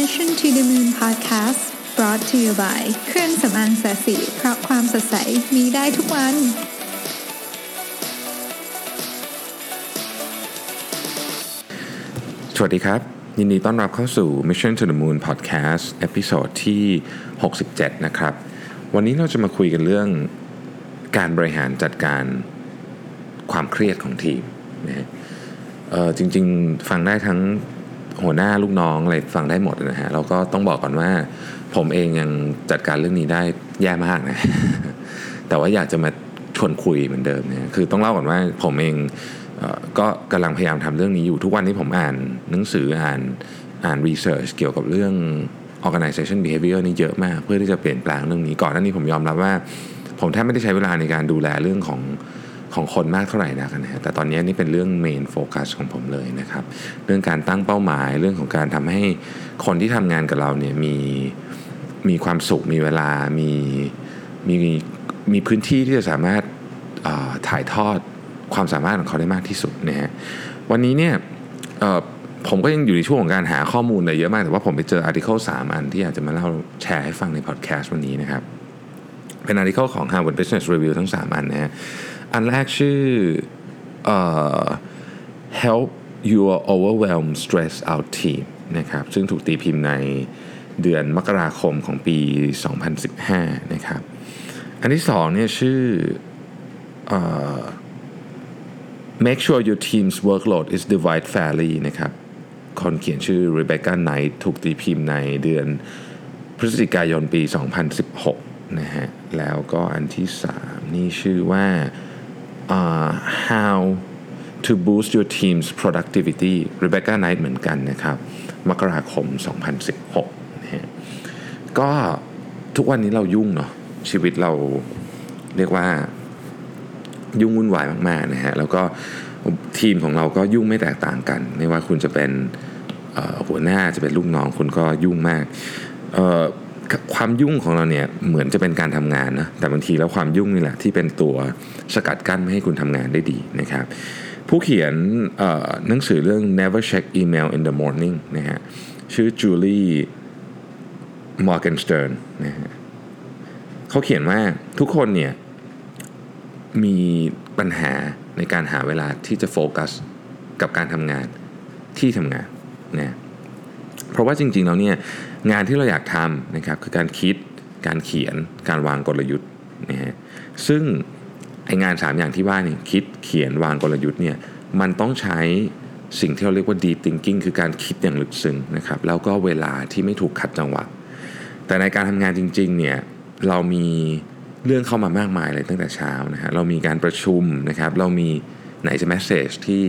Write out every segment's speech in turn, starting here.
Mission to the Moon Podcast brought to you by เครื่องสำอางแสสีเพราะความสดใสมีได้ทุกวัน สวัสดีครับ ยินดีต้อนรับเข้าสู่ Mission to the Moon Podcast เอพิโซดที่ 67 นะครับ วันนี้เราจะมาคุยกันเรื่องการบริหารจัดการความเครียดของทีมนะฮะจริง ๆ ฟังได้ทั้ง หัวหน้าลูกน้องอะไรฟังได้หมดนะฮะแล้วก็ต้องบอกก่อนว่า ผมเองยังจัดการเรื่องนี้ได้แย่มากนะ แต่ว่าอยากจะมาชวนคุยเหมือนเดิมเนี่ยคือต้องเล่าก่อนว่าผมเองก็กำลังพยายามทำเรื่องนี้อยู่ทุกวันนี้ผมอ่านหนังสืออ่านอ่านรีเสิร์ชเกี่ยวกับเรื่อง organization behavior นี่เยอะมาก เพื่อที่จะเปลี่ยนแปลงเรื่องนี้ก่อนหน้านี้ผมยอมรับว่า ผมแทบไม่ได้ใช้เวลาในการดูแลเรื่องของ ของคนมากเท่าไหร่นักนะฮะแต่ตอนนี้นี่เป็นเรื่องเมนโฟกัสของผมเลยนะครับ เรื่องการตั้งเป้าหมายเรื่องของการทำให้คนที่ทำงานกับเราเนี่ยมีมีความสุขมีเวลา มีมีมีพื้นที่ที่จะสามารถถ่ายทอดความสามารถของเขาได้มากที่สุดนะฮะวันนี้เนี่ยผมก็ยังอยู่ในช่วงของการหาข้อมูลอะไรเยอะมาก แต่ว่าผมไปเจออาร์ติเคิลสามอันที่อยากจะมาเล่าแชร์ให้ฟังในพอดแคสต์วันนี้นะครับ เป็นอาร์ติเคิลของ Harvard Business Review ทั้ง 3 อันนะฮะ อันแรกชื่อ Help Your Overwhelmed Stress Out Team นะครับซึ่งถูกตีพิมพ์ในเดือนมกราคมของปี 2015 นะครับ อันที่สองเนี่ยชื่อเอ่อ Make sure your team's workload is divided fairly นะครับ คนเขียนชื่อ Rebecca Knight ถูกตีพิมพ์ในเดือนพฤศจิกายนปี 2016 นะฮะ แล้วก็อันที่ 3 นี่ชื่อว่า uh, How to boost your team's productivity Rebecca Knight เหมือนกันนะครับ มกราคม 2016นะฮะก็ทุกวันนี้เรายุ่งเนาะชีวิตเราเรียกว่ายุ่งวุ่นวายมากๆนะฮะแล้วก็ทีมของเราก็ยุ่งไม่แตกต่างกัน ไม่ว่าคุณจะเป็นหัวหน้าจะเป็นลูกน้องคุณก็ยุ่งมากความยุ่งของเราเนี่ยเหมือนจะเป็นการทำงานนะแต่บางทีแล้วความยุ่งนี่แหละที่เป็นตัวสกัดกั้นไม่ให้คุณทำงานได้ดีนะครับ ผู้เขียนหนังสือเรื่อง never check email in the morning นะฮะชื่อจูลี่มอร์แกนสเต r ร์นนะฮะเขาเขียนว่าทุกคนเนี่ยมีปัญหาในการหาเวลาที่จะโฟกัสกับการทำงานที่ทำงานนะเพราะว่าจริงๆแล้วเนี่ย งานที่เราอยากทำนะครับคือการคิดการเขียนการวางกลยุทธ์นะฮะซึ่งไองาน 3 อย่างที่ว่านี่คิดเขียนวางกลยุทธ์เนี่ยมันต้องใช้สิ่งที่เราเรียกว่า deep thinking คือการคิดอย่างลึกซึ้งนะครับแล้วก็เวลาที่ไม่ถูกขัดจังหวะ แต่ในการทำงานจริงๆเนี่ยเรามีเรื่องเข้ามามากมายเลยตั้งแต่เช้านะฮะเรามีการประชุมนะครับเรามีไหนจะแมสเซจที่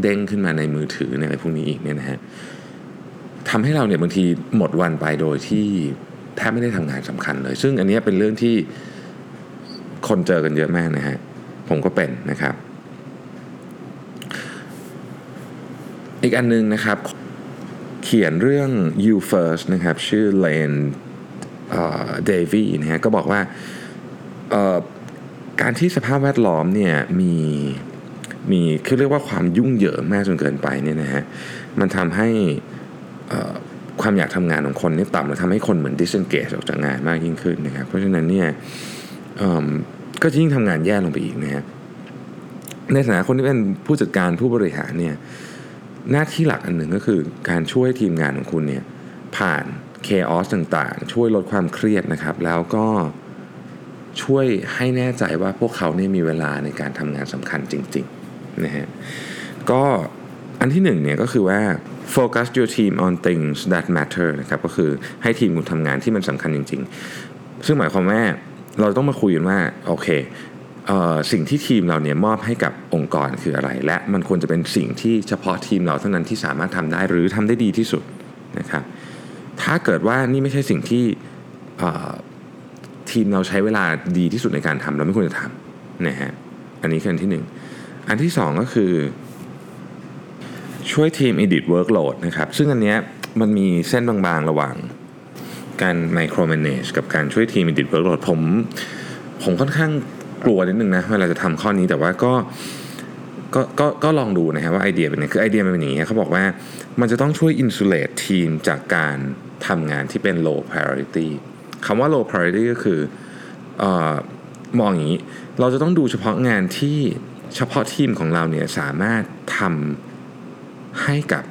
เด้งขึ้นมาในมือถือในอะไรพวกนี้อีกเนี่ยนะฮะ ทำให้เราเนี่ยบางทีหมดวันไปโดยที่แทบไม่ได้ทำงานสำคัญเลย ซึ่งอันนี้เป็นเรื่องที่คนเจอกันเยอะมากนะฮะผมก็เป็นนะครับ อีกอันนึงนะครับ เขียนเรื่อง you first นะครับ ชื่อเลนเดวี่นะฮะก็บอกว่าการที่สภาพแวดล้อมเนี่ยมีมีคือเรียกว่าความยุ่งเหยิงมากจนเกินไปเนี่ยนะฮะมันทำให้ ความอยากทำงานของคนนี่ต่ำแล้วทำให้คนเหมือน disengage ออกจากงานมากยิ่งขึ้นนะครับเพราะฉะนั้นเนี่ยก็จะยิ่งทำงานแย่ลงไปอีกนะฮะในฐานะคนที่เป็นผู้จัดการผู้บริหารเนี่ยหน้าที่หลักอันหนึ่งก็คือการช่วยทีมงานของคุณเนี่ยผ่านเคออสต่างๆ ช่วยลดความเครียดนะครับ แล้วก็ช่วยให้แน่ใจว่าพวกเขาเนี่ยมีเวลาในการทำงานสำคัญจริงๆนะฮะก็อันที่หนึ่งเนี่ยก็คือว่า focus your team on things that matter นะครับก็คือให้ทีมคุณทำงานที่มันสำคัญจริง ๆ ซึ่งหมายความว่าเราต้องมาคุยกันว่าโอเคเออสิ่งที่ทีมเราเนี่ยมอบให้กับองค์กรคืออะไร และมันควรจะเป็นสิ่งที่เฉพาะทีมเราเท่านั้นที่สามารถทำได้หรือทำได้ดีที่สุดนะครับถ้าเกิดว่านี่ไม่ใช่สิ่งที่ทีมเราใช้เวลาดีที่สุดในการทำเราไม่ควรจะทำนะฮะอันนี้คืออันที่หนึ่งอันที่สองก็คือ ช่วยทีม edit workload นะครับ ซึ่งอันเนี้ยมันมีเส้นบางๆระหว่างการ micromanage กับการช่วยทีม edit workload ผมผมค่อนข้างกลัวนิดนึงนะเวลาจะทำข้อนี้แต่ว่าก็ก็ก็ก็ลองดูนะครับว่าไอเดียเป็นไงคือไอเดียมันเป็นอย่างนี้เขาบอกว่ามันจะต้องช่วย insulate ทีมจากการทำงานที่เป็น low priority คำว่า low priority ก็คือออมองอย่างนี้ เราจะต้องดูเฉพาะงานที่เฉพาะทีมของเราเนี่ยสามารถทำ ให้กับ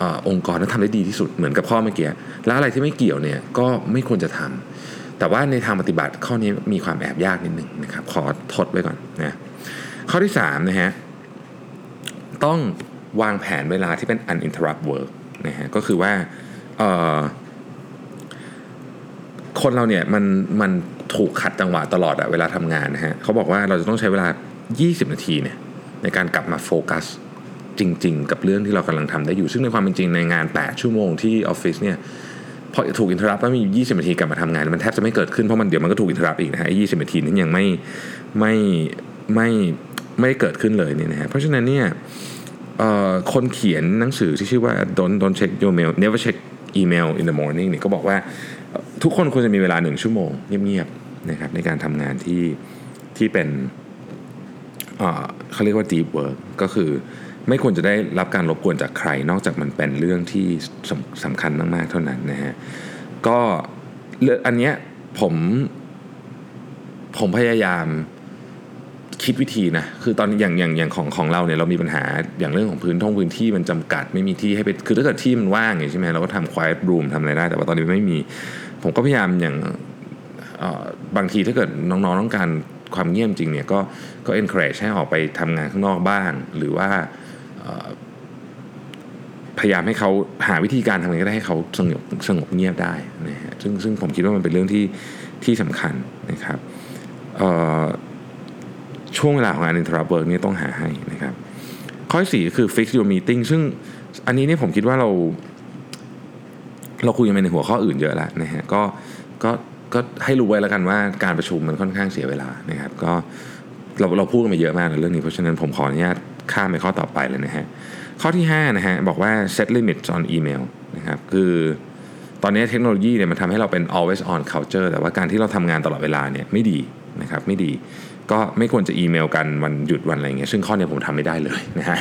อองค์กรนั้นทำได้ดีที่สุดเหมือนกับข้อเมื่อกี้แล้วอะไรที่ไม่เกี่ยวเนี่ยก็ไม่ควรจะทำแต่ว่าในทางปฏิบัติข้อนี้มีความแอบยากนิดหนึ่งนะครับ ขอทดไว้ก่อนนะข้อที่3นะฮะต้องวางแผนเวลาที่เป็น uninterrupt work นะฮะก็คือว่าคนเราเนี่ยมันมันถูกขัดจังหวะตลอดอะเวลาทำงานนะฮะเขาบอกว่าเราจะต้องใช้เวลา 20 นาทีเนี่ยในการกลับมาโฟกัส จริง ๆ กับเรื่องที่เรากำลังทำได้อยู่ ซึ่งในความเป็นจริงในงาน 8 ชั่วโมงที่ออฟฟิศเนี่ยพอถูก interrupt แล้วมี 20 นาทีกลับมาทำงาน มันแทบจะไม่เกิดขึ้นเพราะมันเดี๋ยวมันก็ถูก interrupt อีกนะฮะ20นาทีนั้นยังไม่ไม่ไม่ไม่เกิดขึ้นเลยเนี่ยนะฮะเพราะฉะนั้นเนี่ยคนเขียนหนังสือที่ชื่อว่า don't don't check your mail never check email in the morning เนี่ยก็บอกว่าทุกคนควรจะมีเวลาหนึ่งชั่วโมงเงียบๆนะครับในการทำงานที่ที่เป็นเขาเรียกว่า deep work ก็คือ ไม่ควรจะได้รับการรบกวนจากใคร นอกจากมันเป็นเรื่องที่สสำคัญมากๆเท่านั้นนะฮะก็อันเนี้ยผมผมพยายามคิดวิธีนะคือตอนอย่างอย่างอย่างของของเราเนี่ยเรามีปัญหาอย่างเรื่องของพื้นท่องพื้นที่มันจำกัดไม่มีที่ให้ไปคือถ้าเกิดที่มันว่างอย่างใช่ไหมเราก็ทำ quiet room ทำอะไรได้ แต่ว่าตอนนี้ไม่มี ผมก็พยายามอย่างบางทีถ้าเกิดน้องๆต้องการความเงียบจริงเนี่ยก็ก็ encourage ให้ออกไปทำงานข้างนอกบ้าง หรือว่า พยายามให้เขาหาวิธีการทำอะไรก็ได้ให้เขาสงบสงบเงียบได้นะฮะซึ่งซึ่งผมคิดว่ามันเป็นเรื่องที่ที่สำคัญนะครับช่วงเวลาของงาน interrupt work นี่ต้องหาให้นะครับ ข้อสี่คือ fix your meeting ซึ่งอันนี้นี่ผมคิดว่าเรา เราคุยกันไปในหัวข้ออื่นเยอะแล้วนะฮะก็ก็ก็ให้รู้ไว้แล้วกันว่าการประชุมมันค่อนข้างเสียเวลานะครับ ก็เราเราพูดกันมาเยอะมากในเรื่องนี้เพราะฉะนั้นผมขออนุญาต ข้ามไปข้อต่อไปเลยนะฮะ ข้อที่5นะฮะบอกว่า set limits on email นะครับคือตอนนี้เทคโนโลยีเนี่ยมันทำให้เราเป็น always on culture แต่ว่าการที่เราทำงานตลอดเวลาเนี่ยไม่ดีนะครับไม่ดีก็ไม่ควรจะอีเมลกันวันหยุดวันอะไรเงี้ยซึ่งข้อนี้ผมทำไม่ได้เลยนะฮะ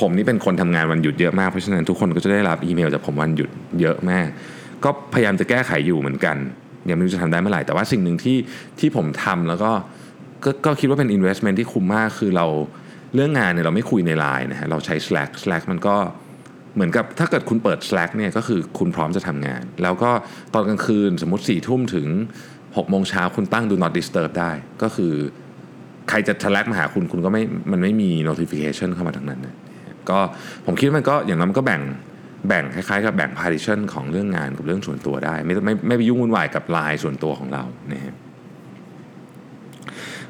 ผมนี่เป็นคนทำงานวันหยุดเยอะมากเพราะฉะนั้นทุกคนก็จะได้รับอีเมลจากผมวันหยุดเยอะมาก ก็พยายามจะแก้ไขอยู่เหมือนกันยังไม่รู้จะทำได้เมื่อไหร่แต่ว่าสิ่งหนึ่งที่ที่ผมทำแล้วก็ก็ก็คิดว่าเป็น investment ที่คุ้มมากคือเรา เรื่องงานเนี่ยเราไม่คุยในไลน์นะฮะเราใช้ Slack Slack มันก็เหมือนกับถ้าเกิดคุณเปิด Slack เนี่ยก็คือคุณพร้อมจะทำงาน แล้วก็ตอนกลางคืนสมมติ4ี่ทุ่มถึง6โมงเช้าคุณตั้ง do not disturb ได้ ก็คือใครจะ Slack มาหาคุณคุณก็ไม่มันไม่มี notification เข้ามาทั้งนั้นนะก็ผมคิดมันก็อย่างนั้นมันก็แบ่งแบ่งคล้ายๆกับแบ่ง partition ของเรื่องงานกับเรื่องส่วนตัวได้ ไม่ไม่ไม่ไปยุ่งวุ่นวายกับไลน์ส่วนตัวของเรานะฮะ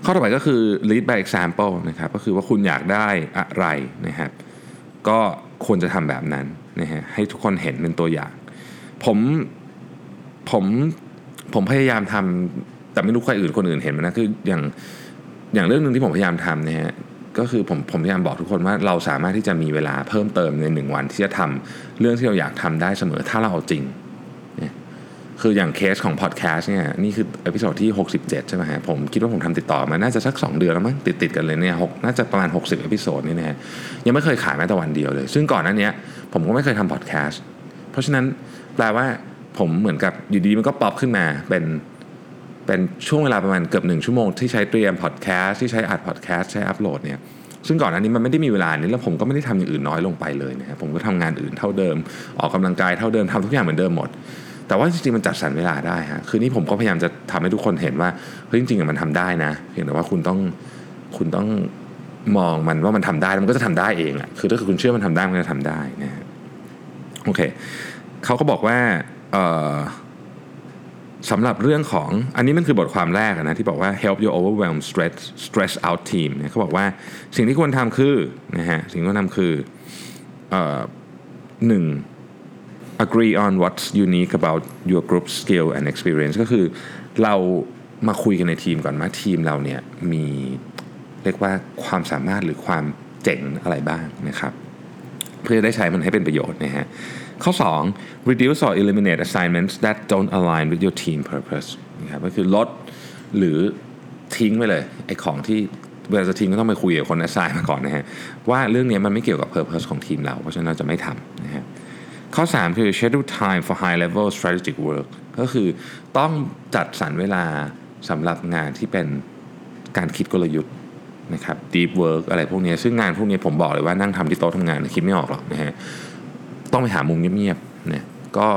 ข้อต่อไปก็คือ lead by example นะครับก็คือว่าคุณอยากได้อะไรนะครับก็ควรจะทำแบบนั้นนะฮะให้ทุกคนเห็นเป็นตัวอย่าง ผมผมผมพยายามทำแต่ไม่รู้ใครอื่นคนอื่นเห็นไหมนะคืออย่างอย่างเรื่องหนึ่งที่ผมพยายามทำนะฮะก็คือผมผมพยายามบอกทุกคนว่าเราสามารถที่จะมีเวลาเพิ่มเติมในหนึ่งวันที่จะทำเรื่องที่เราอยากทำได้เสมอถ้าเราเอาจริง คืออย่างเคสของพอดแคสต์เนี่ยนี่คือ episode ที่ 67 ใช่ไหมฮะผมคิดว่าผมทำติดต่อมาน่าจะสัก 2 เดือนแล้วมั้งติดติดกันเลยเนี่ยน่าจะประมาณ 60 episode นี่นะฮะยังไม่เคยขาดแม้แต่วันเดียวเลย ซึ่งก่อนหน้านี้ผมก็ไม่เคยทำพอดแคสต์เพราะฉะนั้นแปลว่าผมเหมือนกับอยู่ดีมันก็ป๊อปขึ้นมาเป็นเป็นช่วงเวลาประมาณเกือบหนึ่งชั่วโมงที่ใช้เตรียมพอดแคสต์ที่ใช้อัดพอดแคสต์ใช้อัปโหลดเนี่ยซึ่งก่อนหน้านี้มันไม่ได้มีเวลานี้แล้วผมก็ไม่ได้ทำอย่างอื่นน้อยลงไปเลยนะครับผมก็ทำงานอื่นเท่าเดิม ออกกำลังกายเท่าเดิมทำทุกอย่างเหมือนเดิมหมด แต่ว่าจริงๆมันจัดสรรเวลาได้ฮะคือนี่ผมก็พยายามจะทำให้ทุกคนเห็นว่าเฮ้ยจริงๆมันทำได้นะเพียงแต่ว่าคุณต้องคุณต้องมองมันว่ามันทำได้มันก็จะทำได้เองอะคือถ้าคุณเชื่อมันทำได้มันจะทำได้นะฮะโอเคเขาก็บอกว่าสำหรับเรื่องของอันนี้มันคือบทความแรกนะที่บอกว่า help your overwhelmed stress stress out team เนี่ยเขาบอกว่าสิ่งที่ควรทำคือนะฮะสิ่งที่ควรทำคือหนึ่ง agree on what's unique about your group skill and experience ก็คือเรามาคุยกันในทีมก่อนว่าทีมเราเนี่ยมีเรียกว่าความสามารถหรือความเจ๋งอะไรบ้างนะครับ เพื่อได้ใช้มันให้เป็นประโยชน์นะฮะข้อ 2 reduce or eliminate assignments that don't align with your team purpose นะครับก็คือลดหรือทิ้งไปเลยไอ้ของที่เวลาจะทีมก็ต้องไปคุยกับคนอ s ไซน์มาก่อนนะฮะว่าเรื่องนี้มันไม่เกี่ยวกับ purpose ของทีมเรา เพราะฉะนั้นเราจะไม่ทำนะฮะ ข้อ 3 คือ schedule time for high level strategic work ก็คือต้องจัดสรรเวลาสำหรับงานที่เป็นการคิดกลยุทธ์นะครับ deep work อะไรพวกนี้ซึ่งงานพวกนี้ผมบอกเลยว่านั่งทำที่โต๊ะทำงานคิดไม่ออกหรอกนะฮะต้องไปหามุมเงียบๆนะก็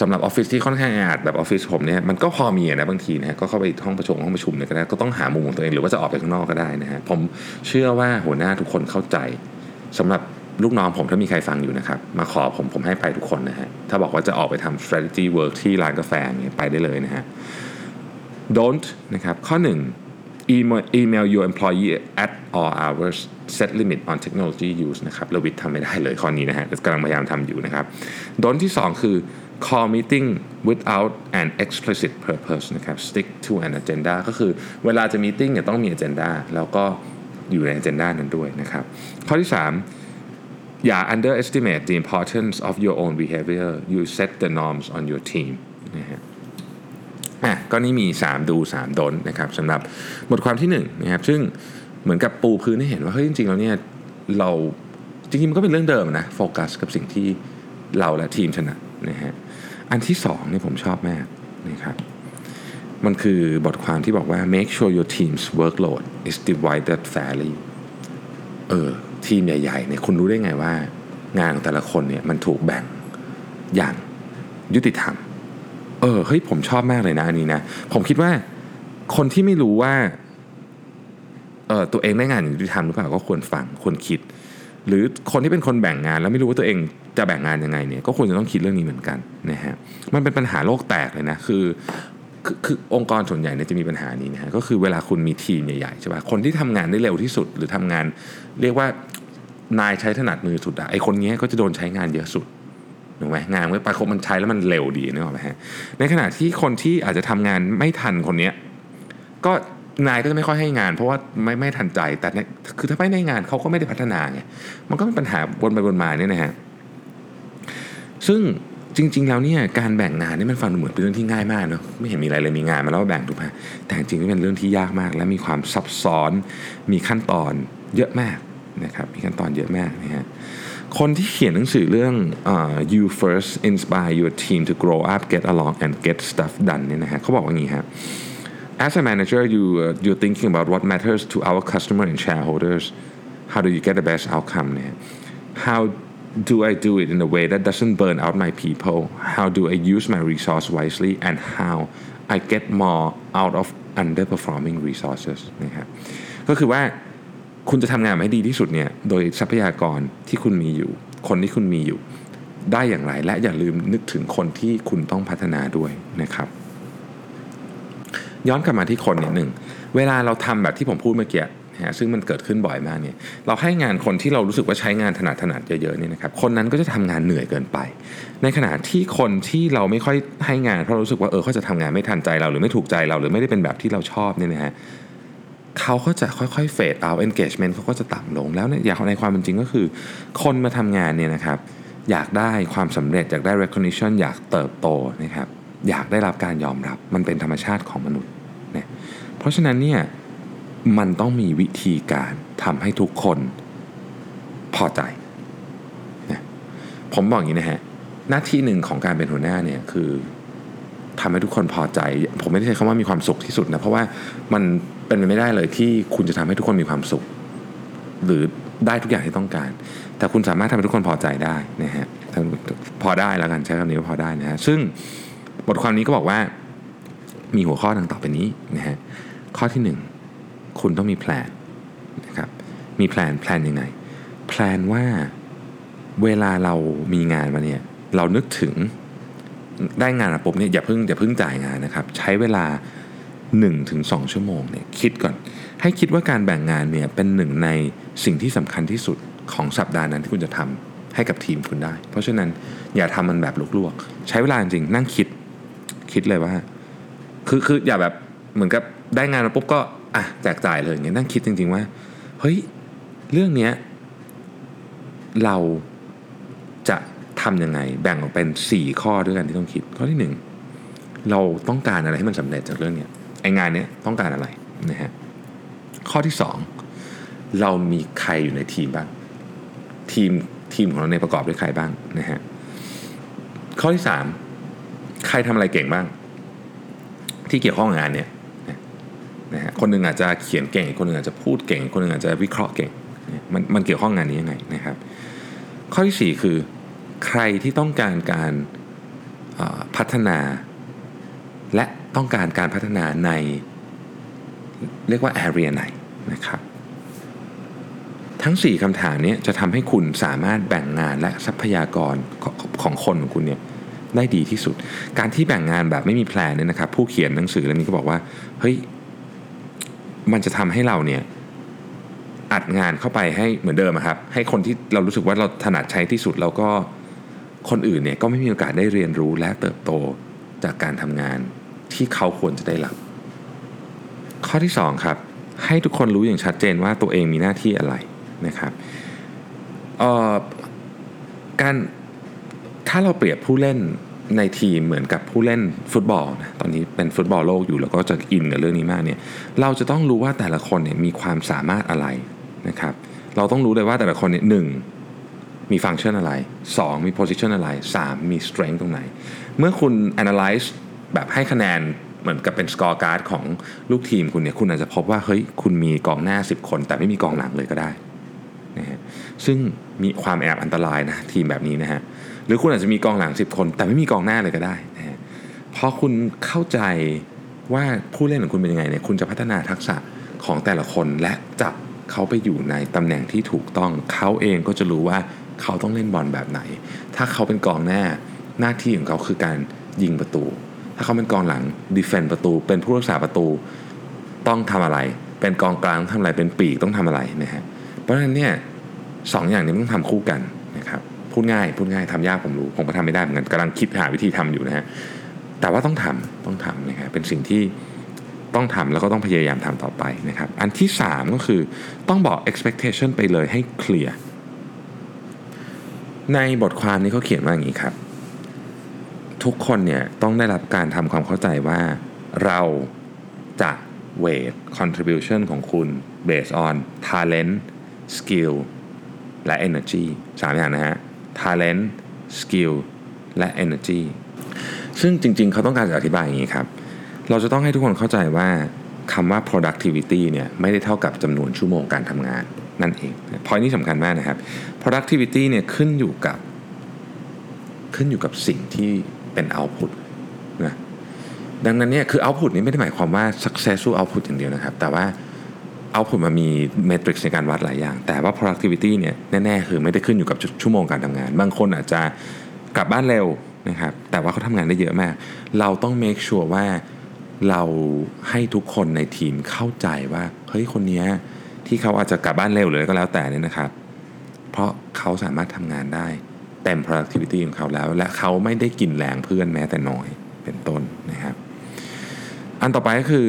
สำหรับออฟฟิศที่ค่อนข้างแออัดแบบออฟฟิศผมเนี่ยมันก็พอมีนะบางทีนะฮะก็เข้าไปห้องประชุมห้องประชุมเนี่ยก็ได้ก็ต้องหามุมของตัวเองหรือว่าจะออกไปข้างนอกก็ได้นะฮะผมเชื่อว่าหัวหน้าทุกคนเข้าใจสำหรับ ลูกน้องผมถ้ามีใครฟังอยู่นะครับ มาขอผมผมให้ไปทุกคนนะฮะ ถ้าบอกว่าจะออกไปทำ strategy work ที่ร้านกาแฟเนี่ยไปได้เลยนะฮะ don't นะครับ ข้อ 1 email email your employee at all hours set limit on technology use นะครับเราวิทย์ทำไม่ได้เลยข้อนี้นะฮะกำลังพยายามทำอยู่นะครับ don't ที่ 2 คือ call meeting without an explicit purpose นะครับ stick to an agenda ก็คือเวลาจะ meeting เนี่ยต้องมี agenda แล้วก็อยู่ใน agenda นั้นด้วยนะครับ ข้อที่ 3 อย่า underestimate the importance of your own behavior you set the norms on your team นะฮะอะก็นี่มี 3 ดู 3 ดนนะครับสำหรับบทความที่1นะครับซึ่งเหมือนกับปูพื้นให้เห็นว่าเฮ้ยจริงๆแล้วเนี่ยเราจริงๆมันก็เป็นเรื่องเดิมนะโฟกัสกับสิ่งที่เราและทีมถนัดนะฮะอันที่2นี่ผมชอบมากนะครับมันคือบทความที่บอกว่า make sure your team's workload is divided fairly เออ ทีมใหญ่ๆเนี่ยคุณรู้ได้ไงว่า งานของแต่ละคนเนี่ยมันถูกแบ่งอย่างยุติธรรม เออเฮ้ยผมชอบมากเลยนะอันนี้นะ ผมคิดว่าคนที่ไม่รู้ว่าเออตัวเองได้งานอย่างยุติธรรมหรือเปล่าก็ควรฟังควรคิด หรือคนที่เป็นคนแบ่งงาน แล้วไม่รู้ว่าตัวเองจะแบ่งงานยังไงเนี่ยก็ควรจะต้องคิดเรื่องนี้เหมือนกันนะฮะมันเป็นปัญหาโลกแตกเลยนะคือ คือคอองค์กรส่วนใหญ่เนี่ยจะมีปัญหานี้นะฮะก็คือเวลาคุณมีทีมใหญ่ๆใช่ป่ะคนที่ทำงานได้เร็วที่สุด หรือทำงานเรียกว่านายใช้ถนัดมือสุดอะไอคนนี้ก็จะโดนใช้งานเยอะสุดถูกไหมงานไม่ไปครบมันใช้แล้วมันเร็วดีนึกออกไหมฮะในขณะที่คนที่อาจจะทำงานไม่ทันคนเนี้ยก็นายก็จะไม่ค่อยให้งาน เพราะว่าไม่ไม่ทันใจแต่เนี่ยคือถ้าไม่ได้งานเขาก็ไม่ได้พัฒนาไงมันก็เป็นปัญหาวนไปวนมาเนี่ยนะฮะซึ่ง จริง ๆ แล้วเนี่ยการแบ่งงานนี่มันฟังดูเหมือนเป็นเรื่องที่ง่ายมากเนอะไม่เห็นมีอะไรเลยมีงานมาแล้วแบ่งถูกไหมแต่จริงๆเป็นเรื่องที่ยากมาก และมีความซับซ้อนมีขั้นตอนเยอะมากนะครับมีขั้นตอนเยอะมากนะฮะคนที่เขียนหนังสือเรื่อง uh, you first inspire your team to grow up get along and get stuff done เนี่ยนะฮะเขาบอกว่าอย่างนี้ครับ as a manager you uh, you're thinking about what matters to our customer and shareholders how do you get the best outcome เนี่ย how do I do it in a way that doesn't burn out my people how do I use my resource wisely and how I get more out of underperforming resources นะครับก็คือว่าคุณจะทำงานให้ดีที่สุดเนี่ยโดยทรัพยากรที่คุณมีอยู่ คนที่คุณมีอยู่ ได้อย่างไรและอย่าลืมนึกถึงคนที่คุณต้องพัฒนาด้วยนะครับ ย้อนกลับมาที่คนนิดหนึ่งเวลาเราทำแบบที่ผมพูดเมื่อกี้ นะฮะซึ่งมันเกิดขึ้นบ่อยมากเนี่ยเราให้งานคนที่เรารู้สึกว่าใช้งานถนัดถนัดเยอะๆเนี่ยนะครับคนนั้นก็จะทำงานเหนื่อยเกินไป ในขณะที่คนที่เราไม่ค่อยให้งานเพราะรู้สึกว่าเออเขาจะทำงานไม่ทันใจเราหรือไม่ถูกใจเราหรือไม่ได้เป็นแบบที่เราชอบเนี่ยนะฮะเขาก็จะค่อยๆ fade out engagement เขาก็จะต่ำลง แล้วเนี่ยอย่างในความเป็นจริงก็คือ คนมาทำงานเนี่ยนะครับ อยากได้ความสำเร็จ อยากได้ recognition อยากเติบโตนะครับ อยากได้รับการยอมรับ มันเป็นธรรมชาติของมนุษย์นะเพราะฉะนั้นเนี่ย มันต้องมีวิธีการทำให้ทุกคนพอใจนะผมบอกอย่างนี้นะฮะ หน้าที่หนึ่งของการเป็นหัวหน้าเนี่ยคือทำให้ทุกคนพอใจ ผมไม่ได้ใช้คำว่ามีความสุขที่สุดนะ เพราะว่ามันเป็นไปไม่ได้เลยที่คุณจะทำให้ทุกคนมีความสุข หรือได้ทุกอย่างที่ต้องการ แต่คุณสามารถทำให้ทุกคนพอใจได้นะฮะพอได้แล้วกันใช้คำนี้ว่าพอได้นะฮะซึ่งบทความนี้ก็บอกว่ามีหัวข้อดังต่อไปนี้นะฮะข้อที่หนึ่ง คุณต้องมีแผนนะครับ มีแผนแผนยังไงแผนว่าเวลาเรามีงานมาเนี่ย เรานึกถึงได้งานมาปุ๊บเนี่ยอย่าเพิ่งอย่าเพิ่งจ่ายงานนะครับ ใช้เวลา 1-2 ชั่วโมงเนี่ยคิดก่อน ให้คิดว่าการแบ่งงานเนี่ยเป็นหนึ่งในสิ่งที่สำคัญที่สุดของสัปดาห์นั้นที่คุณจะทำให้กับทีมคุณได้ เพราะฉะนั้นอย่าทำมันแบบลวกๆ ใช้เวลาจริงนั่งคิดคิดเลยว่า คือคืออย่าแบบเหมือนกับได้งานมาปุ๊บก็ อะแจกจ่ายเลยอย่างเงี้ยนั่งคิดจริง ๆว่า เฮ้ย เรื่องเนี้ยเราจะทำยังไง แบ่งออกเป็น 4 ข้อด้วยกันที่ต้องคิด ข้อที่ 1 เราต้องการอะไรให้มันสำเร็จจากเรื่องเนี้ยไองานเนี้ยต้องการอะไรนะฮะข้อที่ 2 เรามีใครอยู่ในทีมบ้าง ทีมทีมของเราในประกอบด้วยใครบ้างนะฮะข้อที่ 3 ใครทำอะไรเก่งบ้าง ที่เกี่ยวข้องกับงานเนี่ย นะฮะคนหนึ่งอาจจะเขียนเก่ง คนหนึ่งอาจจะพูดเก่ง คนหนึ่งอาจจะวิเคราะห์เก่ง มันมันเกี่ยวข้องงานนี้ยังไงนะครับ ข้อที่ 4 คือใครที่ต้องการการพัฒนา และต้องการการพัฒนาใน เรียกว่า area ไหนนะครับ ทั้ง 4คำถามนี้จะทำให้คุณสามารถแบ่งงานและทรัพยากรของคนของคุณเนี่ยได้ดีที่สุด การที่แบ่งงานแบบไม่มีแพลนเนี่ยนะครับ ผู้เขียนหนังสือเล่มนี้ก็บอกว่า เฮ้ย มันจะทำให้เราเนี่ยอัดงานเข้าไปให้เหมือนเดิมครับ ให้คนที่เรารู้สึกว่าเราถนัดใช้ที่สุดแล้วก็คนอื่นเนี่ยก็ไม่มีโอกาสได้เรียนรู้และเติบโตจากการทำงานที่เขาควรจะได้รับ ข้อที่ 2 ครับ ให้ทุกคนรู้อย่างชัดเจนว่าตัวเองมีหน้าที่อะไรนะครับการถ้าเราเปรียบผู้เล่น ในทีมเหมือนกับผู้เล่นฟุตบอลนะตอนนี้เป็นฟุตบอลโลกอยู่แล้วก็จะอินกับเรื่องนี้มากเนี่ยเราจะต้องรู้ว่าแต่ละคนเนี่ยมีความสามารถอะไรนะครับเราต้องรู้เลยว่าแต่ละคนเนี่ยหนึ่งมีฟังก์ชันอะไร 2 มี position อะไร 3 มี strength ตรงไหน เมื่อคุณ analyze แบบให้คะแนนเหมือนกับเป็น scorecard ของลูกทีมคุณเนี่ยคุณอาจจะพบว่าเฮ้ยคุณมีกองหน้า 10 คน แต่ไม่มีกองหลังเลยก็ได้นะฮะซึ่งมีความแอบอันตรายนะทีมแบบนี้นะฮะ หรือคุณอาจจะมีกองหลัง 10 คน แต่ไม่มีกองหน้าเลยก็ได้นะฮะพอคุณเข้าใจว่าผู้เล่นของคุณเป็นยังไงเนี่ยคุณจะพัฒนาทักษะของแต่ละคนและจับเขาไปอยู่ในตำแหน่งที่ถูกต้อง เขาเองก็จะรู้ว่าเขาต้องเล่นบอลแบบไหน ถ้าเขาเป็นกองหน้าหน้าที่ของเขาคือการยิงประตู ถ้าเขาเป็นกองหลังดีเฟนต์ประตู เป็นผู้รักษาประตูต้องทำอะไร เป็นกองกลางต้องทำอะไรเป็นปีกต้องทำอะไรนะฮะเพราะฉะนั้นเนี่ยสองอย่างนี้ต้องทำคู่กันนะครับ พูดง่ายพูดง่ายทำยากผมรู้ผมก็ทำไม่ได้เหมือนกันกำลังคิดหาวิธีทำอยู่นะฮะแต่ว่าต้องทำต้องทำนะครับเป็นสิ่งที่ต้องทำแล้วก็ต้องพยายามทำต่อไปนะครับ อันที่ 3 ก็คือต้องบอก expectation ไปเลยให้เคลียร์ในบทความนี้เขาเขียนว่าอย่างนี้ครับ ทุกคนเนี่ยต้องได้รับการทำความเข้าใจว่าเราจะ weight contribution ของคุณ based on talent skill และ energy สามอย่างนะฮะ talent skill และ energy ซึ่งจริงๆ เขาต้องการจะอธิบายอย่างนี้ครับ เราจะต้องให้ทุกคนเข้าใจว่าคำว่า productivity เนี่ยไม่ได้เท่ากับจำนวนชั่วโมงการทำงานนั่นเองพอยนี้สำคัญมากนะครับ productivity เนี่ยขึ้นอยู่กับ ขึ้นอยู่กับสิ่งที่เป็น output นะดังนั้นเนี่ยคือ output นี้ไม่ได้หมายความว่า successful output อย่างเดียวนะครับ แต่ว่า output มันมีเมทริกซ์ในการวัดหลายอย่าง แต่ว่า productivity เนี่ยแน่ๆคือไม่ได้ขึ้นอยู่กับชั่วโมงการทำงาน บางคนอาจจะกลับบ้านเร็วนะครับแต่ว่าเขาทำงานได้เยอะมาก เราต้อง make sure ว่าเราให้ทุกคนในทีมเข้าใจว่าเฮ้ยคนนี้ที่เขาอาจจะกลับบ้านเร็วเลยก็แล้วแต่เนี่ยนะครับ เพราะเขาสามารถทำงานได้เต็ม productivity ของเขาแล้ว และเขาไม่ได้กินแรงเพื่อนแม้แต่น้อยเป็นต้นนะครับ อันต่อไปก็คือ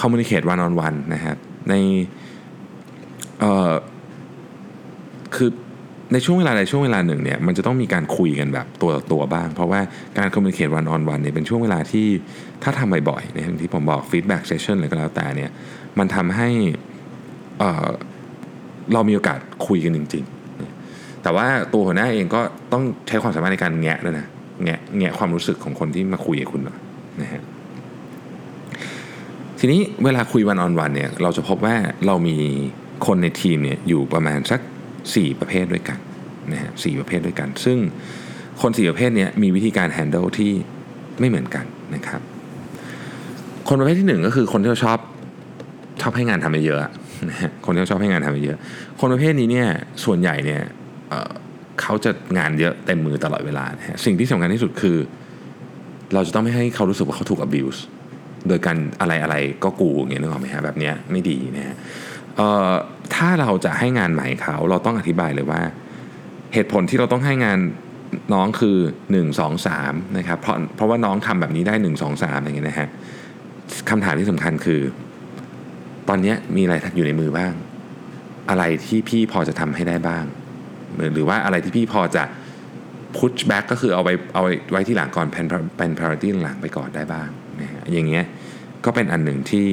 communicate one on one นะครับ ในเอ่อคือในช่วงเวลาในช่วงเวลาหนึ่งเนี่ยมันจะต้องมีการคุยกันแบบตัวต่อตัวบ้าง เพราะว่าการ communicate one on one เนี่ยเป็นช่วงเวลาที่ถ้าทำบ่อยๆอย่างที่ผมบอก feedback session อะไรก็แล้วแต่เนี่ยมันทำให้เเรามีโอกาสคุยกันจริงๆ แต่ว่าตัวหัวหน้าเองก็ต้องใช้ความสามารถในการแงะด้วยนะแงะแงะความรู้สึกของคนที่มาคุยกับคุณนะฮะ ทีนี้เวลาคุยวันออนวันเนี่ยเราจะพบว่าเรามีคนในทีมเนี่ยอยู่ประมาณสัก 4 ประเภทด้วยกันนะฮะสประเภทด้วยกัน ซึ่งคน 4 ประเภทเนี้มีวิธีการ handle ที่ไม่เหมือนกันนะครับ คนประเภทที่ 1 ก็คือคนที่ชอบชอบให้งานทำเยอะคนที่ชอบให้งานทำเยอะ คนประเภทนี้เนี่ยส่วนใหญ่เนี่ยเเขาจะงานเยอะเต็มมือตลอดเวลา สิ่งที่สำคัญที่สุดคือ เราจะต้องไม่ให้เขารู้สึกว่าเขาถูก abuse โดยการอะไรอะไรก็กูอย่างเงี้ยนึกออกไหมฮะแบบเนี้ยไม่ดีนะฮะถ้าเราจะให้งานใหม่เขาเราต้องอธิบายเลยว่า เหตุผลที่เราต้องให้งานน้องคือ 1 2 3นะครับเพราะเพราะว่าน้องทำแบบนี้ได้ 1 2 3อย่างเงี้ยนะฮะคำถามที่สำคัญคือ ตอนนี้มีอะไรอยู่ในมือบ้าง อะไรที่พี่พอจะทำให้ได้บ้าง หรือว่าอะไรที่พี่พอจะ push back ก็คือเอาไปเอาไว้ที่หลังก่อนเป็นเป็น priority หลังไปก่อนได้บ้าง อย่างเงี้ยก็เป็นอันหนึ่งที่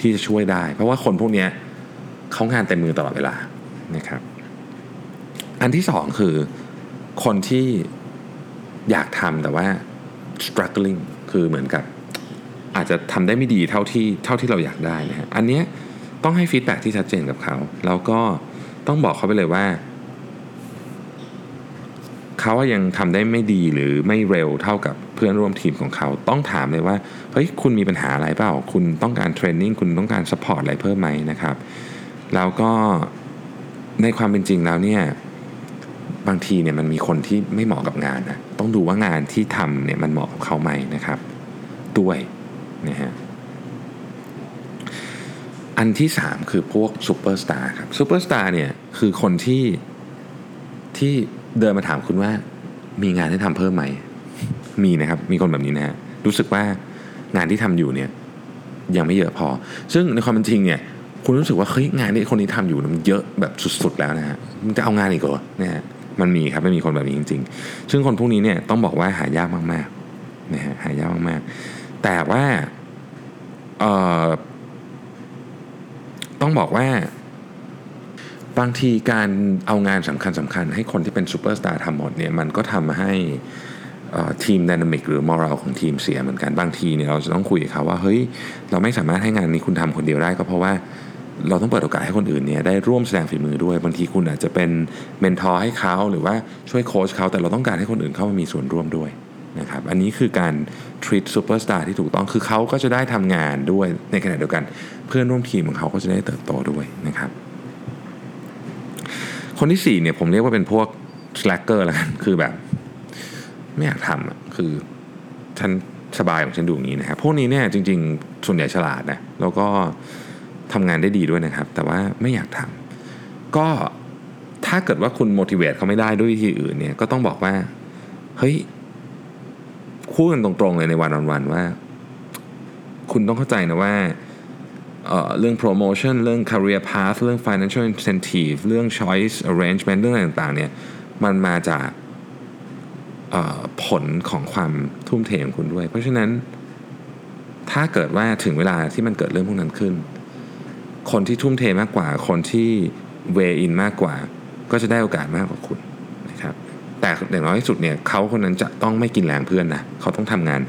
ที่จะช่วยได้ เพราะว่าคนพวกนี้เขางานเต็มมือตลอดเวลานะครับ อันที่สองคือคนที่อยากทำแต่ว่า struggling คือเหมือนกับอาจจะทำได้ไม่ดีเท่าที่เท่าที่เราอยากได้นะฮะอันเนี้ยต้องให้ feedback ที่ชัดเจนกับเขา แล้วก็ต้องบอกเขาไปเลยว่า เขายังทำได้ไม่ดีหรือไม่เร็วเท่ากับเพื่อนร่วมทีมของเขาต้องถามเลยว่าเฮ้ยคุณมีปัญหาอะไรเปล่า คุณต้องการ training คุณต้องการ support อะไรเพิ่มไหมนะครับแล้วก็ในความเป็นจริงแล้วเนี่ยบางทีเนี่ยมันมีคนที่ไม่เหมาะกับงานนะต้องดูว่างานที่ทำเนี่ยมันเหมาะกับเขาไหมนะครับ ด้วยนะฮะอันที่สามคือพวกซูเปอร์สตาร์ครับซูเปอร์สตาร์เนี่ยคือคนที่ที่ เดินมาถามคุณว่า มีงานให้ทำเพิ่มไหม มีนะครับ มีคนแบบนี้นะฮะรู้สึกว่างานที่ทำอยู่เนี่ย ยังไม่เยอะพอ ซึ่งในความเป็นจริงเนี่ย คุณรู้สึกว่าเฮ้ยงานที่คนนี้ทำอยู่มันเยอะแบบสุดๆแล้วนะฮะมันจะเอางานอีกเหรอนะฮะมันมีครับมันมีคนแบบนี้จริง ๆ ซึ่งคนพวกนี้เนี่ยต้องบอกว่าหายากมากๆนะฮะหายากมากๆ แต่ว่าเอ่อต้องบอกว่า บางทีการเอางานสำคัญสำคัญให้คนที่เป็นซูเปอร์สตาร์ทำหมดเนี่ยมันก็ทำให้ทีม dynamic หรือ morale ของทีมเสียเหมือนกันบางทีเนี่ยเราจะต้องคุยกับเขาว่าเฮ้ยเราไม่สามารถให้งานนี้คุณทำคนเดียวได้ก็เพราะว่าเราต้องเปิดโอกาสให้คนอื่นเนี่ยได้ร่วมแสดงฝีมือด้วย บางทีคุณอาจจะเป็นเมนทอร์ให้เขาหรือว่าช่วยโค้ชเขาแต่เราต้องการให้คนอื่นเข้ามามีส่วนร่วมด้วยนะครับอันนี้คือการ treat superstar ที่ถูกต้องคือเขาก็จะได้ทำงานด้วยในขณะเดียวกัน เพื่อนร่วมทีมของเขาก็จะได้เติบโตด้วยนะครับ คนที่สี่เนี่ยผมเรียกว่าเป็นพวก slacker ล้วกันคือแบบ ไม่อยากทำอะคือฉันสบายของฉันดูอย่างนี้นะครับพวกนี้เนี่ยจริง ๆ ส่วนใหญ่ฉลาดนะแล้วก็ทำงานได้ดีด้วยนะครับ แต่ว่าไม่อยากทำก็ถ้าเกิดว่าคุณ motivate เขาไม่ได้ด้วยวิธีอื่นเนี่ยก็ต้องบอกว่า เฮ้ยพูดกันตรงๆเลยในวันวันว่า คุณต้องเข้าใจนะว่า เรื่อง promotion เรื่อง career path เรื่อง financial incentive เรื่อง choice arrangement เรื่องอะไรต่างๆเนี่ยมันมาจากผลของความทุ่มเทของคุณด้วย เพราะฉะนั้นถ้าเกิดว่าถึงเวลาที่มันเกิดเรื่องพวกนั้นขึ้น คนที่ทุ่มเทมากกว่า คนที่ weigh in มากกว่า ก็จะได้โอกาสมากกว่าคุณนะครับแต่อย่างน้อยที่สุดเนี่ยเขาคนนั้นจะต้องไม่กินแรงเพื่อนนะเขาต้องทำงาน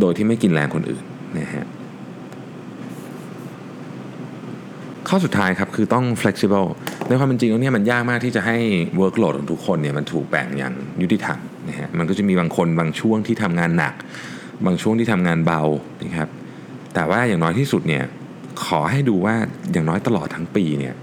โดยที่ไม่กินแรงคนอื่นนะฮะ ข้อสุดท้ายครับคือต้อง flexible ในความเป็นจริงแล้วเนี่ยมันยากมากที่จะให้ workload ของทุกคนเนี่ยมันถูกแบ่งอย่างยุติธรรมนะฮะมันก็จะมีบางคนบางช่วงที่ทำงานหนัก บางช่วงที่ทำงานเบานะครับแต่ว่าอย่างน้อยที่สุดเนี่ยขอให้ดูว่าอย่างน้อยตลอดทั้งปีเนี่ย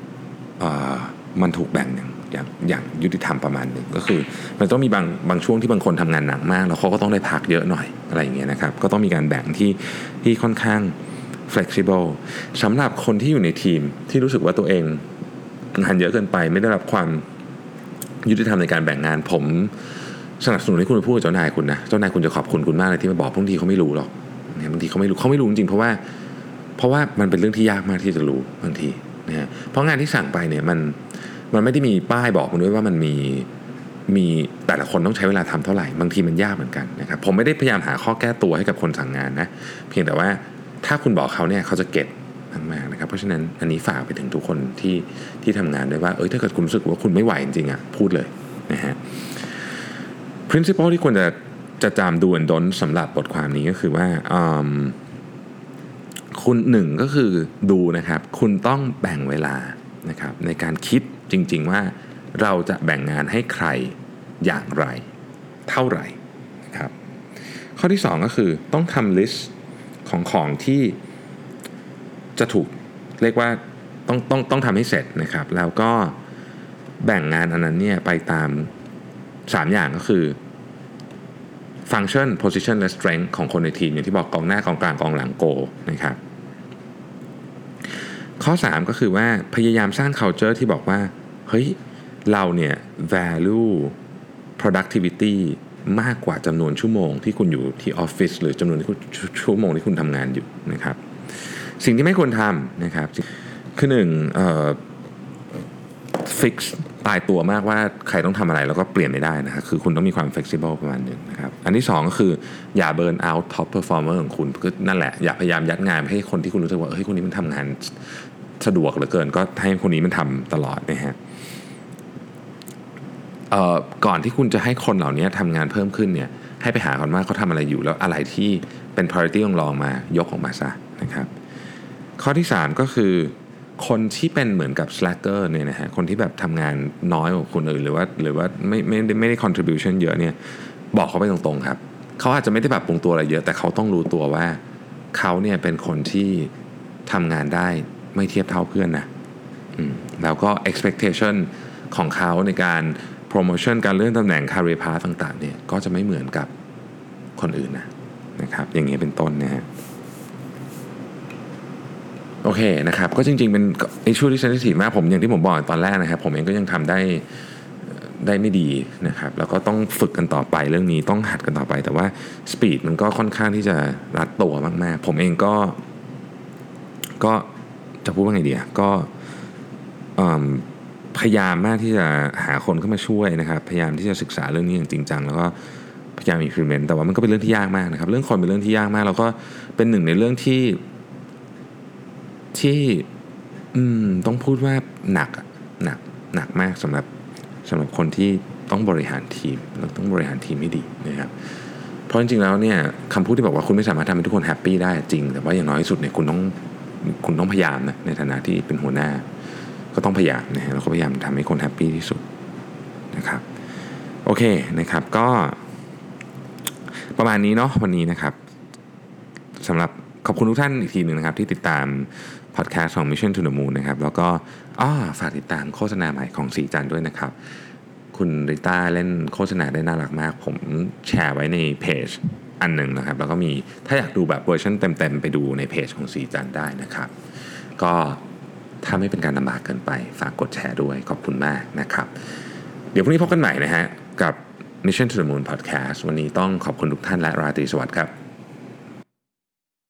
เอ่อมันถูกแบ่งอย่างอย่างอย่างยุติธรรมประมาณหนึ่งก็คือ มันต้องมีบางบางช่วงที่บางคนทำงานหนักมาก แล้วเขาก็ต้องได้พักเยอะหน่อยอะไรอย่างเงี้ยนะครับก็ต้องมีการแบ่งที่ที่ค่อนข้าง flexible สำหรับคนที่อยู่ในทีมที่รู้สึกว่าตัวเองงานเยอะเกินไปไม่ได้รับความยุติธรรมในการแบ่งงาน ผมสนับสนุนให้คุณไปพูดกับเจ้านายคุณนะเจ้านายคุณจะขอบคุณคุณมากเลยที่มาบอกบางทีเขาไม่รู้หรอกเนี่ยบางทีเขาไม่รู้เขาไม่รู้จริงๆเพราะว่า เพราะว่ามันเป็นเรื่องที่ยากมากที่จะรู้บางทีนะฮะเพราะงานที่สั่งไปเนี่ยมันมันไม่ได้มีป้ายบอกคุณด้วยว่ามันมีมีแต่ละคนต้องใช้เวลาทำเท่าไหร่ บางทีมันยากเหมือนกันนะครับผมไม่ได้พยายามหาข้อแก้ตัวให้กับคนสั่งงานนะเพียงแต่ว่า ถ้าคุณบอกเขาเนี่ยเขาจะเก็ตมากๆนะครับ เพราะฉะนั้นอันนี้ฝากไปถึงทุกคนที่ที่ทำงานด้วยว่าเอ้ยถ้าเกิดคุณรู้สึกว่าคุณไม่ไหวจริงๆอะพูดเลยนะฮะ principle ที่ควรจะจะจำดูอันดนสำหรับบทความนี้ก็คือว่าอืมคุณหนึ่งก็คือดูนะครับ คุณต้องแบ่งเวลานะครับในการคิดจริง ๆว่าเราจะแบ่งงานให้ใครอย่างไร เท่าไหร่นะครับ ข้อที่ 2 ก็คือต้องทำลิสต์ ของของที่จะถูกเรียกว่าต้องต้องต้องทำให้เสร็จนะครับ แล้วก็แบ่งงานอันนั้นเนี่ยไปตาม 3 อย่างก็คือ function position และ strength ของคนในทีม อย่างที่บอกกองหน้ากองกลางกองหลังโกนะครับ ข้อ 3 ก็คือว่าพยายามสร้าง culture ที่บอกว่า เฮ้ย เราเนี่ย value productivity มากกว่าจำนวนชั่วโมงที่คุณอยู่ที่ออฟฟิศหรือจำนวนชั่วโมงที่คุณทำงานอยู่นะครับ สิ่งที่ไม่ควรทำนะครับ คือหนึ่ง fix ตายตัวมากว่าใครต้องทำอะไรแล้วก็เปลี่ยนไม่ได้นะครับคือคุณต้องมีความ flexible ประมาณหนึ่งนะครับ อันที่ 2 ก็คืออย่า burn out top performer ของคุณนั่นแหละอย่าพยายามยัดงานให้คนที่คุณรู้สึกว่าเฮ้ยคนนี้มันทำงานสะดวกเหลือเกิน ก็ให้คนนี้มันทำตลอดนะฮะ ก่อนที่คุณจะให้คนเหล่านี้ทำงานเพิ่มขึ้นเนี่ยให้ไปหาก่อนว่าเขาทำอะไรอยู่แล้วอะไรที่เป็น priority ลองรองมายกออกมาซะนะครับข้อที่ 3 ก็คือคนที่เป็นเหมือนกับ slacker เนี่ยนะฮะคนที่แบบทำงานน้อยกว่าคนอื่นหรือว่าหรือว่าไม่ไม่ได้ไม่ได้ contribution เยอะเนี่ยบอกเขาไปตรงๆครับเขาอาจจะไม่ได้แบบปรุงตัวอะไรเยอะ แต่เขาต้องรู้ตัวว่าเขาเนี่ยเป็นคนที่ทำงานได้ไม่เทียบเท่าเพื่อนนะแล้วก็ expectation ของเขาในการ promotion การเลื่อนตำแหน่ง career path ต่างๆเนี่ยก็จะไม่เหมือนกับคนอื่นนะนะครับอย่างนี้เป็นต้นนะฮะโอเคนะครับก็จริงๆเป็นไอ้ช่วงที่เซนซิทีมากผมอย่างที่ผมบอกตอนแรกนะครับ ผมเองก็ยังทำได้ได้ไม่ดีนะครับ แล้วก็ต้องฝึกกันต่อไปเรื่องนี้ต้องหัดกันต่อไป แต่ว่าสปีดมันก็ค่อนข้างที่จะรัดตัวมากๆ ผมเองก็ ก็จะพูดว่าไงดีอะก็อืม พยายามมากที่จะหาคนเข้ามาช่วยนะครับ พยายามที่จะศึกษาเรื่องนี้อย่างจริงจังแล้วก็พยายาม implement แต่ว่ามันก็เป็นเรื่องที่ยากมากนะครับ เรื่องคนเป็นเรื่องที่ยากมากแล้วก็เป็นหนึ่งในเรื่องที่ที่อืมต้องพูดว่าหนักหนักหนักมากสำหรับสำหรับคนที่ต้องบริหารทีมเราต้องบริหารทีมให้ดีนะครับ เพราะจริงๆแล้วเนี่ยคำพูดที่บอกว่าคุณไม่สามารถทำให้ทุกคนแฮปปี้ได้จริง แต่ว่าอย่างน้อยที่สุดเนี่ยคุณต้องคุณต้องพยายามนะในฐานะที่เป็นหัวหน้า ก็ต้องพยายามนะฮะแล้วก็พยายามทำให้คนแฮปปี้ที่สุดนะครับโอเคนะครับก็ประมาณนี้เนาะวันนี้นะครับสำหรับขอบคุณทุกท่านอีกทีหนึ่งนะครับ ที่ติดตามพอดแคสต์ของ Mission to the Moon นะครับ แล้วก็อ้อฝากติดตามโฆษณาใหม่ของสีจันด้วยนะครับ คุณริต้าเล่นโฆษณาได้น่ารักมาก ผมแชร์ไว้ในเพจอันหนึ่งนะครับ แล้วก็มีถ้าอยากดูแบบเวอร์ชันเต็ม ๆ ไปดูในเพจของสีจันได้นะครับ ก็ ถ้าไม่เป็นการลำบากเกินไป ฝากกดแชร์ด้วยขอบคุณมากนะครับ เดี๋ยวพรุ่งนี้พบกันใหม่นะฮะกับ Mission to the Moon Podcast วันนี้ต้องขอบคุณทุกท่านและราตรีสวัสดิ์ครับ